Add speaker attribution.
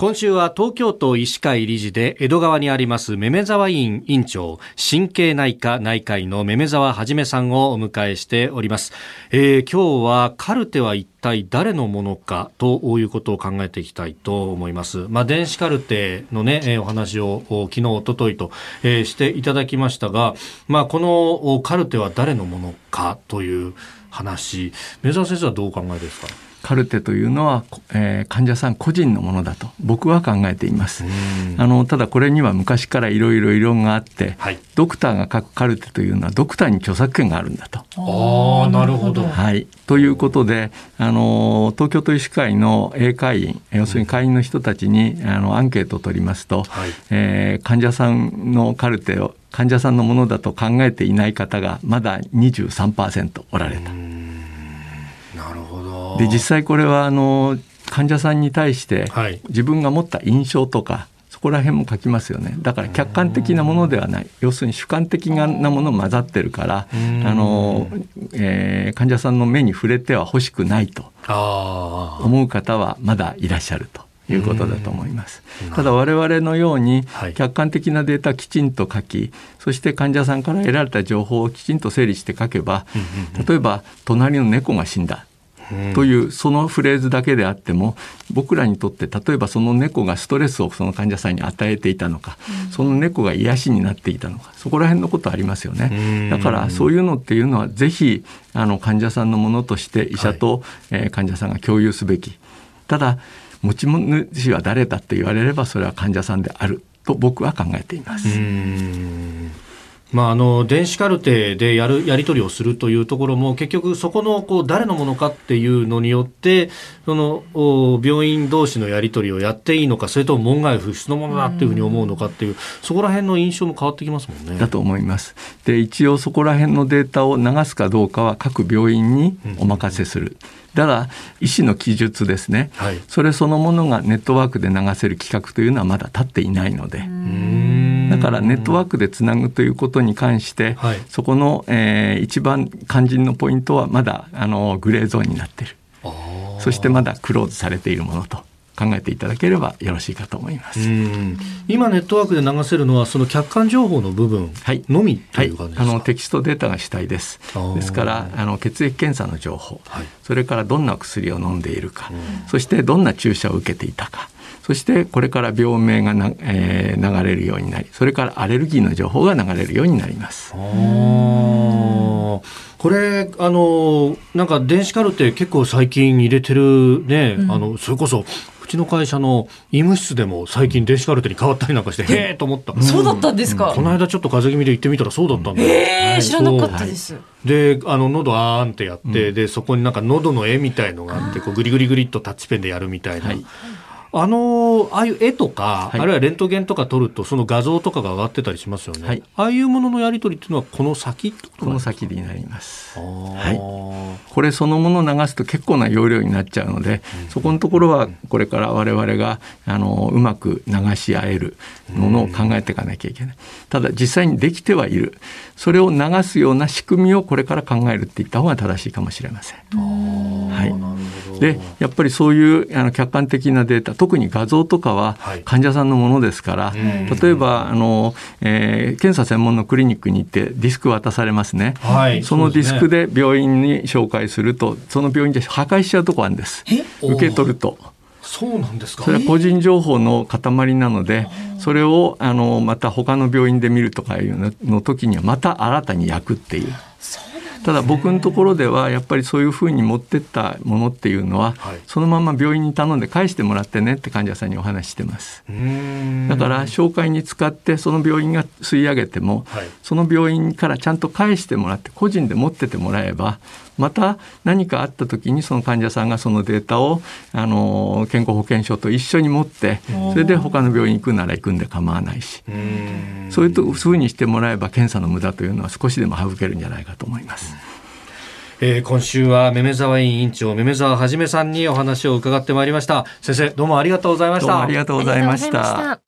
Speaker 1: 今週は東京都医師会理事で江戸川にありますめめ沢院院長神経内科内科医のめめ沢はじめさんをお迎えしております、えー、今日はカルテは一体誰のものかということを考えていきたいと思います。まあ、電子カルテのね、え、お話を昨日、おとといと、えー、していただきましたが、まあ、このカルテは誰のものかという話、目沢先生はどうお考えですか？
Speaker 2: カルテというのは、えー、患者さん個人のものだと僕は考えています。あのただこれには昔からいろいろ異論があって、はい、ドクターが書くカルテというのはドクターに著作権があるんだと。
Speaker 1: ああなるほど。
Speaker 2: はい、ということであの東京都医師会の英会員要するに会員の人たちにあのアンケートを取りますと、はい、えー、患者さんのカルテを患者さんのものだと考えていない方がまだ23%おられた。で実際これはあの患者さんに対して自分が持った印象とか、そこら辺も書きますよね。だから客観的なものではない。要するに主観的なもの混ざってるからあの、えー、患者さんの目に触れては欲しくないと。思う方はまだいらっしゃると。いうことだと思います。ただ我々のように客観的なデータきちんと書き、そして患者さんから得られた情報をきちんと整理して書けば、例えば隣の猫が死んだ。というそのフレーズだけであっても僕らにとって例えばその猫がストレスをその患者さんに与えていたのか、その猫が癒しになっていたのかそこら辺のことありますよね。だからそういうのっていうのはぜひあの患者さんのものとして医者と、え患者さんが共有すべき。ただ持ち主は誰だって言われればそれは患者さんであると僕は考えています。
Speaker 1: まあ、あの電子カルテでやるやり取りをするというところも結局そこのこう誰のものかっていうのによってその病院同士のやり取りをやっていいのかそれとも門外不出のものだっていうふうに思うのかっていうそこら辺の印象も変わってきますもんね。
Speaker 2: だと思います。で一応そこら辺のデータを流すかどうかは各病院にお任せする。ただ医師の記述ですね、はい、それそのものがネットワークで流せる企画というのはまだ立っていないので。だからネットワークでつなぐということに関して、はい、そこの、えー、一番肝心のポイントはまだあのグレーゾーンになっているそしてまだクローズされているものと考えていただければよろしいかと思います。
Speaker 1: 今ネットワークで流せるのはその客観情報の部分のみという感じですか、はい、あ
Speaker 2: のテキストデータが主体です。ですからあの血液検査の情報、はい、それからどんな薬を飲んでいるか、そしてどんな注射を受けていたかそしてこれから病名がな、えー、流れるようになりそれからアレルギーの情報が流れるようになります。
Speaker 1: これあのなんか電子カルテ結構最近入れてるね、うん、あのそれこそうちの会社の医務室でも最近電子カルテに変わったりなんかしてへえと思った、
Speaker 3: そうだったんですか、
Speaker 1: この間ちょっと風邪気味で行ってみたらそうだったんだ
Speaker 3: えー、知らなかったです、
Speaker 1: であの喉あーんってやって、でそこになんか喉の絵みたいのがあってこうグリグリグリっとタッチペンでやるみたいな、はいあのああいう絵とか、はい、あるいはレントゲンとか撮るとその画像とかが上がってたりしますよね、はい、ああいうもののやり取りっていうのはこの先。
Speaker 2: この先になります、はい、これそのものを流すと結構な容量になっちゃうので、うん、そこのところはこれから我々があのうまく流し合えるものを考えていかなきゃいけない、ただ実際にできてはいる。それを流すような仕組みをこれから考えるって言った方が正しいかもしれません。はいでやっぱりそういうあの客観的なデータ特に画像とかは患者さんのものですから、はい、例えばあの、えー、検査専門のクリニックに行ってディスク渡されますね、はい、そのディスクで病院に紹介するとその病院で破壊しちゃうとこあるんです。受け取ると。
Speaker 1: そうなんですか？
Speaker 2: それは個人情報の塊なので、それをあのまた他の病院で見るとかいうのの時にはまた新たに焼くっていう。ただ僕のところではやっぱりそういうふうに持ってったものっていうのは、はい、そのまま病院に頼んで返してもらってねって患者さんにお話してます。だから紹介に使ってその病院が吸い上げても、はい、その病院からちゃんと返してもらって個人で持っててもらえばまた何かあった時にその患者さんがそのデータをあの健康保険証と一緒に持ってそれで他の病院行くなら行くんで構わないし。そういうふうにしてもらえば検査の無駄というのは少しでも省けるんじゃないかと思います。
Speaker 1: えー、今週はめめ沢院院長めめ沢はじめさんにお話を伺ってまいりました。先生どうもありがとうございました。
Speaker 2: ありがとうございました